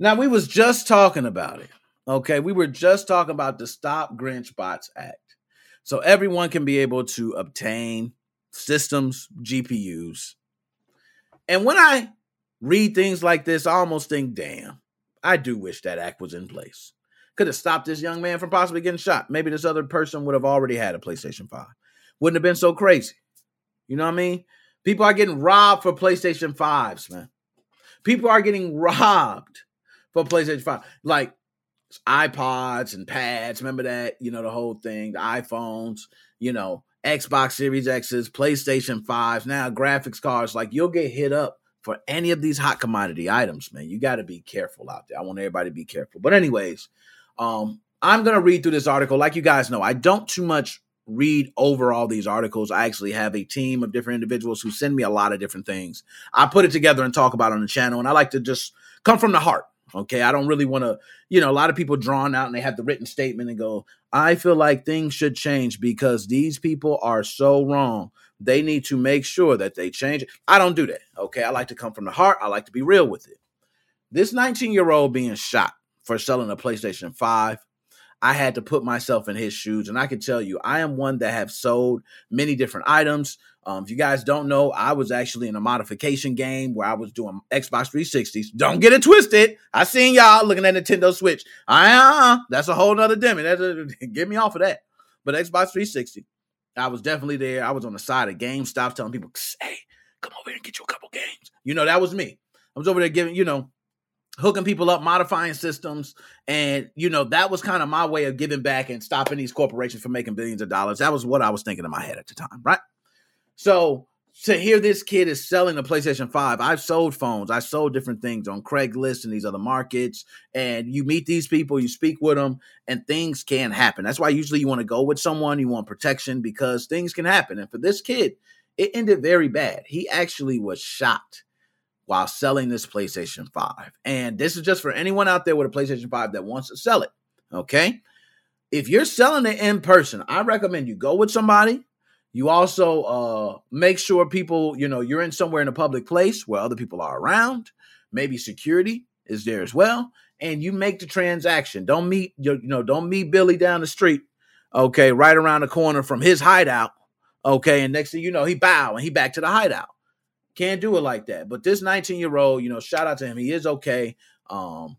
Now we was just talking about it. Okay, we were just talking about the Stop Grinch Bots Act. So everyone can be able to obtain systems, GPUs. And when I read things like this, I almost think, damn, I do wish that act was in place. Could have stopped this young man from possibly getting shot. Maybe this other person would have already had a PlayStation 5. Wouldn't have been so crazy. You know what I mean? People are getting robbed for PlayStation 5s, man. People are getting robbed for PlayStation 5. Like iPods and pads. Remember that? You know, the whole thing, the iPhones, you know, Xbox Series X's, PlayStation 5s, now graphics cards. Like you'll get hit up for any of these hot commodity items, man. You got to be careful out there. I want everybody to be careful. But, anyways, um, I'm going to read through this article. Like you guys know, I don't too much read over all these articles. I actually have a team of different individuals who send me a lot of different things. I put it together and talk about on the channel, and I like to just come from the heart. Okay. I don't really want to, you know, a lot of people drawn out and they have the written statement and go, I feel like things should change because these people are so wrong. They need to make sure that they change. I don't do that. Okay. I like to come from the heart. I like to be real with it. This 19 year old being shot for selling a PlayStation 5 I had to put myself in his shoes. And I can tell you, I am one that have sold many different items. Um, if you guys don't know, I was actually in a modification game where I was doing Xbox 360s. Don't get it twisted. I seen y'all looking at Nintendo Switch. Uh, that's a whole nother demo. That's a, get me off of that. But Xbox 360, I was definitely there. I was on the side of GameStop telling people, hey, come over here and get you a couple games. You know, that was me. I was over there giving, you know, hooking people up, modifying systems. And, you know, that was kind of my way of giving back and stopping these corporations from making billions of dollars. That was what I was thinking in my head at the time, right? So to hear this kid is selling a PlayStation 5, I've sold phones, I sold different things on Craigslist and these other markets. And you meet these people, you speak with them, and things can happen. That's why usually you want to go with someone, you want protection because things can happen. And for this kid, it ended very bad. He actually was shot while selling this PlayStation 5. And this is just for anyone out there with a PlayStation 5 that wants to sell it. Okay. If you're selling it in person, I recommend you go with somebody. You also uh, make sure people, you know, you're in somewhere in a public place where other people are around. Maybe security is there as well. And you make the transaction. Don't meet, you know, don't meet Billy down the street, okay, right around the corner from his hideout. Okay. And next thing you know, he bow and he back to the hideout. Can't do it like that. But this 19 year old, you know, shout out to him. He is okay. Um,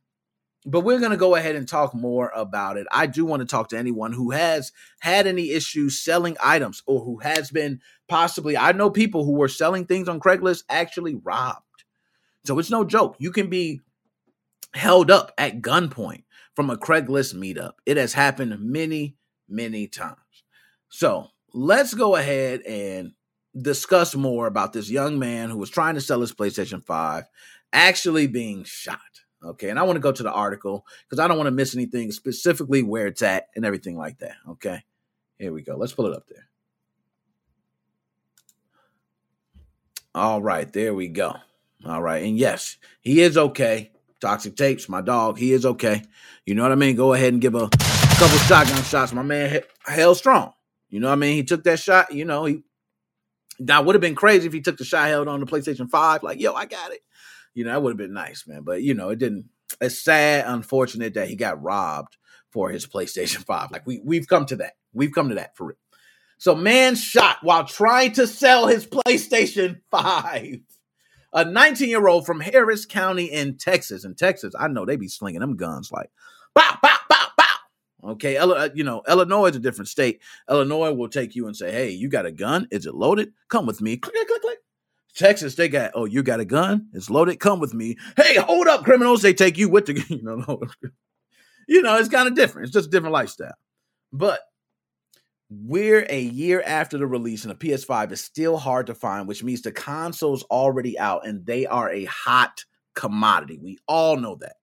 but we're going to go ahead and talk more about it. I do want to talk to anyone who has had any issues selling items or who has been possibly, I know people who were selling things on Craigslist actually robbed. So it's no joke. You can be held up at gunpoint from a Craigslist meetup. It has happened many, many times. So let's go ahead and discuss more about this young man who was trying to sell his PlayStation 5 actually being shot. Okay. And I want to go to the article because I don't want to miss anything specifically where it's at and everything like that. Okay. Here we go. Let's pull it up there. All right. There we go. All right. And yes, he is okay. Toxic Tapes, my dog, he is okay. You know what I mean? Go ahead and give a couple shotgun shots. My man held strong. You know what I mean? He took that shot. You know, he that would have been crazy if he took the shot held on the PlayStation 5, like, yo, I got it. You know, that would have been nice, man. But, you know, it didn't. It's sad, unfortunate that he got robbed for his PlayStation 5. Like, we, we've come to that. We've come to that for real. So, man shot while trying to sell his PlayStation 5. A 19 year old from Harris County in Texas. In Texas, I know they be slinging them guns like, bow, bow, bow, bow. Okay, uh, you know, Illinois is a different state. Illinois will take you and say, "Hey, you got a gun? Is it loaded? Come with me." Click, click, click. Texas, they got, "Oh, you got a gun? It's loaded. Come with me." Hey, hold up, criminals! They take you with the, you know, you know, it's kind of different. It's just a different lifestyle. But we're a year after the release, and the PS5 is still hard to find, which means the console's already out, and they are a hot commodity. We all know that.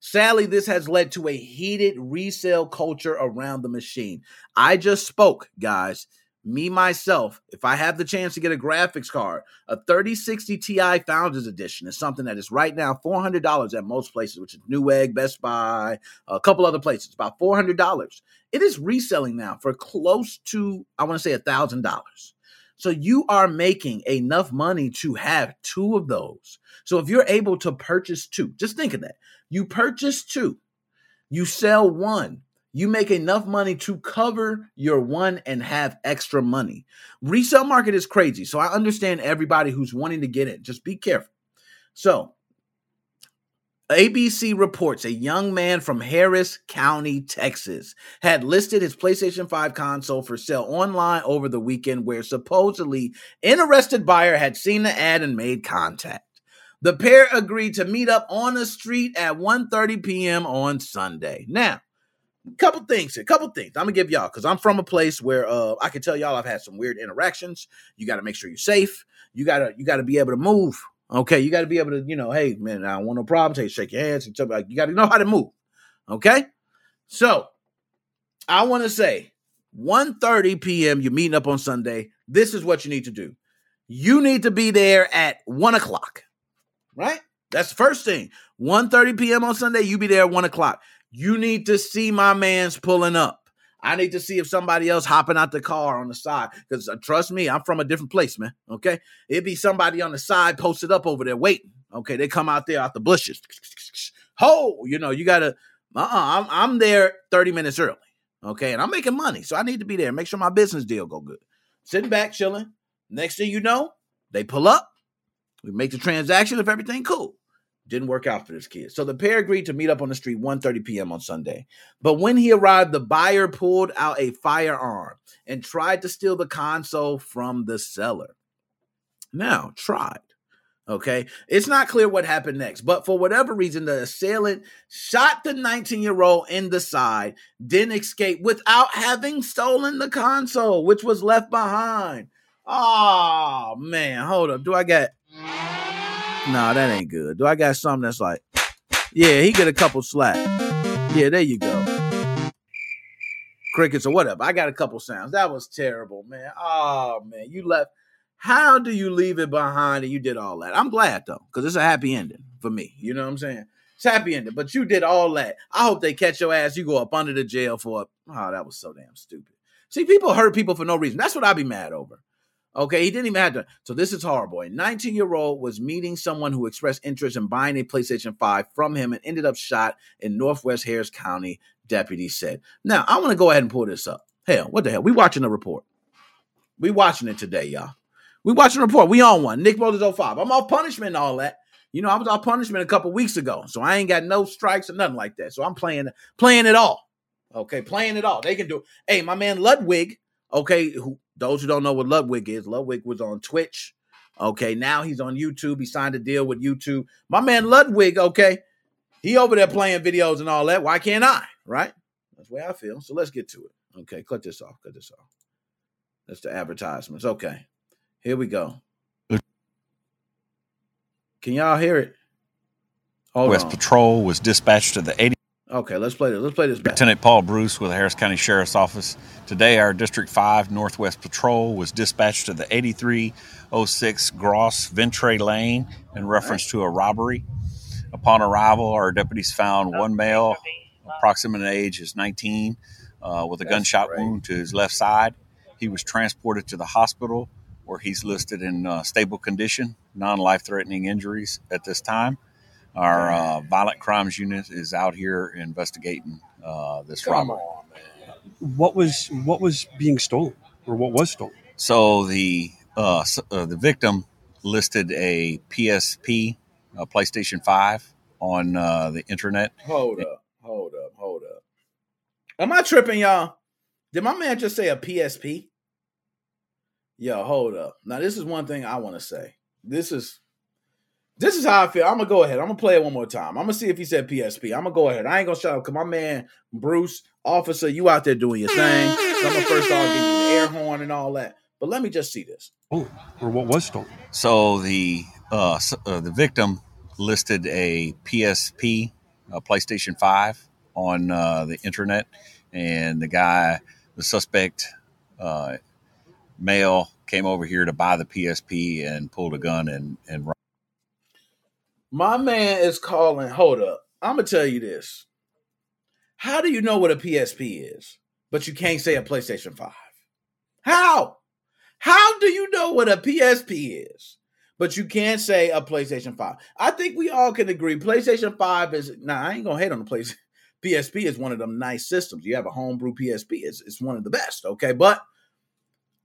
Sadly, this has led to a heated resale culture around the machine. I just spoke, guys. Me, myself, if I have the chance to get a graphics card, a 3060 Ti Founders Edition is something that is right now $400 at most places, which is Newegg, Best Buy, a couple other places, about $400. It is reselling now for close to, I want to say, $1,000. So you are making enough money to have two of those. So if you're able to purchase two, just think of that. You purchase two, you sell one, you make enough money to cover your one and have extra money. Resale market is crazy. So I understand everybody who's wanting to get it. Just be careful. So ABC reports a young man from Harris County, Texas, had listed his PlayStation 5 console for sale online over the weekend, where supposedly interested buyer had seen the ad and made contact. The pair agreed to meet up on the street at 1:30 p.m. on Sunday. Now, couple things a couple things. I'm gonna give y'all because i'm from a place where uh i can tell y'all i've had some weird interactions. You got to make sure you're safe. You gotta you gotta be able to move okay? You gotta be able to you know hey man i don't want no problems hey shake your hands and like you gotta know how to move okay? So i want to say 1.30 p.m you're meeting up on sunday. This is what you need to do. You need to be there at 1 o'clock right? That's the first thing. 1.30 p.m on sunday you be there at 1 o'clock you need to see my man's pulling up. I need to see if somebody else hopping out the car on the side. Because uh, trust me, I'm from a different place, man. Okay. It'd be somebody on the side posted up over there waiting. Okay. They come out there out the bushes. Ho, you know, you gotta uh-uh, I'm I'm there 30 minutes early. Okay. And I'm making money. So I need to be there. Make sure my business deal go good. Sitting back, chilling. Next thing you know, they pull up. We make the transaction if everything cool. Didn't work out for this kid. So the pair agreed to meet up on the street 1:30 p.m. on Sunday. But when he arrived, the buyer pulled out a firearm and tried to steal the console from the seller. Now, tried. Okay. It's not clear what happened next, but for whatever reason, the assailant shot the 19 year old in the side, didn't escape without having stolen the console, which was left behind. Oh, man. Hold up. Do I get. Nah, that ain't good. Do I got something that's like, yeah, he get a couple slaps. Yeah, there you go. Crickets or whatever. I got a couple sounds. That was terrible, man. Oh man, you left. How do you leave it behind and you did all that? I'm glad though, because it's a happy ending for me. You know what I'm saying? It's happy ending, but you did all that. I hope they catch your ass. You go up under the jail for. Oh, that was so damn stupid. See, people hurt people for no reason. That's what I be mad over. Okay, he didn't even have to. So this is horrible. A 19 year old was meeting someone who expressed interest in buying a PlayStation 5 from him and ended up shot in Northwest Harris County, deputy said. Now, I want to go ahead and pull this up. Hell, what the hell? We watching the report. We watching it today, y'all. We watching the report. We on one. Nick Boulders 05. I'm off punishment and all that. You know, I was off punishment a couple weeks ago, so I ain't got no strikes or nothing like that. So I'm playing playing it all. Okay, playing it all. They can do it. Hey, my man Ludwig, okay, who those who don't know what Ludwig is, Ludwig was on Twitch. Okay, now he's on YouTube. He signed a deal with YouTube. My man Ludwig, okay, he over there playing videos and all that. Why can't I? Right? That's the way I feel. So let's get to it. Okay, cut this off. Cut this off. That's the advertisements. Okay, here we go. Can y'all hear it? Hold West on. Patrol was dispatched to the 80- Okay, let's play this. Let's play this back. Lieutenant Paul Bruce with the Harris County Sheriff's Office. Today, our District 5 Northwest Patrol was dispatched to the 8306 Gross Ventre Lane in reference to a robbery. Upon arrival, our deputies found one male, approximate age is 19, uh, with a That's gunshot great. wound to his left side. He was transported to the hospital where he's listed in uh, stable condition, non life threatening injuries at this time. Our uh, violent crimes unit is out here investigating uh, this Come robbery. On, what was what was being stolen, or what was stolen? So the uh, uh the victim listed a PSP, a PlayStation Five, on uh, the internet. Hold up, hold up, hold up. Am I tripping, y'all? Did my man just say a PSP? Yo, hold up. Now this is one thing I want to say. This is this is how I feel. I'm gonna go ahead. I'm gonna play it one more time. I'm gonna see if he said PSP. I'm gonna go ahead. I ain't gonna shut up because my man Bruce, officer, you out there doing your thing. So I'm gonna first off give you the air horn and all that. But let me just see this. Oh, or what was stolen? So the uh, uh, the victim listed a PSP, a PlayStation Five, on uh, the internet, and the guy, the suspect, uh, male, came over here to buy the PSP and pulled a gun and and my man is calling. Hold up. I'm gonna tell you this. How do you know what a PSP is, but you can't say a PlayStation 5? How? How do you know what a PSP is? But you can't say a PlayStation 5. I think we all can agree PlayStation 5 is nah, I ain't gonna hate on the place. PSP is one of them nice systems. You have a homebrew PSP, it's, it's one of the best, okay? But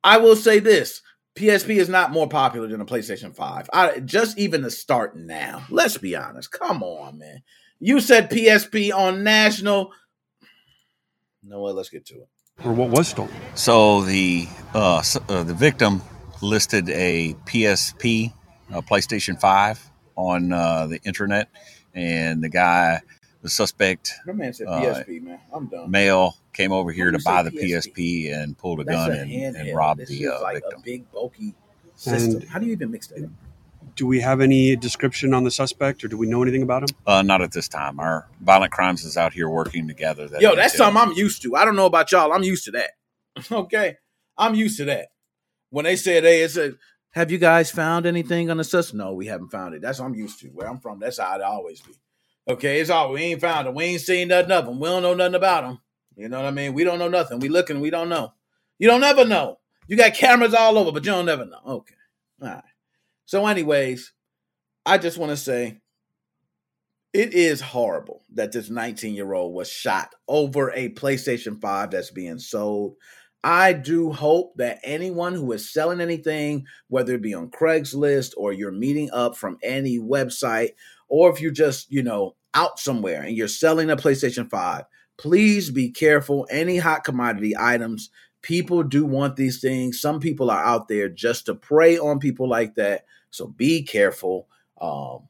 I will say this PSP is not more popular than a PlayStation 5. I, just even to start now. Let's be honest. Come on, man. You said PSP on national. No way, let's get to it. Or what was stolen? So the uh, uh, the victim listed a PSP, a PlayStation Five, on uh, the internet, and the guy, the suspect, My man said PSP, man. I'm done. male, came over here to buy the PSP, PSP and pulled a That's gun a and, and robbed This the uh, like victim. a big bulky system. And- How do you even mix that? up? Do we have any description on the suspect, or do we know anything about him? Uh, not at this time. Our violent crimes is out here working together. That Yo, that's detail. something I'm used to. I don't know about y'all. I'm used to that. okay, I'm used to that. When they said, "Hey, it's a," have you guys found anything on the sus? No, we haven't found it. That's what I'm used to. Where I'm from, that's how it always be. Okay, it's all we ain't found them. We ain't seen nothing of them. We don't know nothing about them. You know what I mean? We don't know nothing. We looking. We don't know. You don't never know. You got cameras all over, but you don't never know. Okay, all right. So, anyways, I just want to say it is horrible that this 19 year old was shot over a PlayStation 5 that's being sold. I do hope that anyone who is selling anything, whether it be on Craigslist or you're meeting up from any website, or if you're just, you know, out somewhere and you're selling a PlayStation 5, please be careful. Any hot commodity items, people do want these things. Some people are out there just to prey on people like that. So be careful. Um,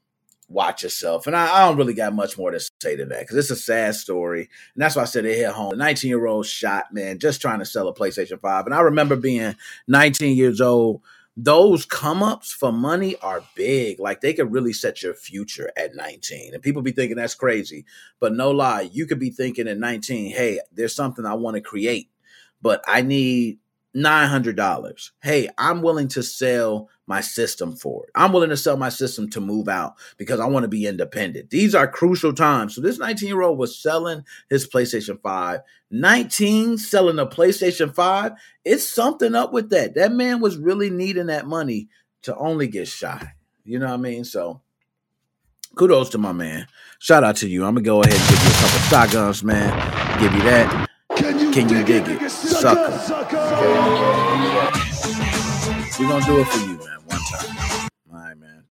watch yourself. And I, I don't really got much more to say to that because it's a sad story. And that's why I said it hit home. The 19 year old shot, man, just trying to sell a PlayStation 5. And I remember being 19 years old. Those come ups for money are big. Like they could really set your future at 19. And people be thinking that's crazy. But no lie, you could be thinking at 19, hey, there's something I want to create, but I need $900. Hey, I'm willing to sell my system for it. I'm willing to sell my system to move out because I want to be independent. These are crucial times. So this 19 year old was selling his PlayStation 5. 19 selling a PlayStation 5. It's something up with that. That man was really needing that money to only get shot. You know what I mean? So kudos to my man. Shout out to you. I'm gonna go ahead and give you a couple shotguns, man. Give you that. Can you, dig, it, sucker? We're gonna do it for you, man, one time. All right, man.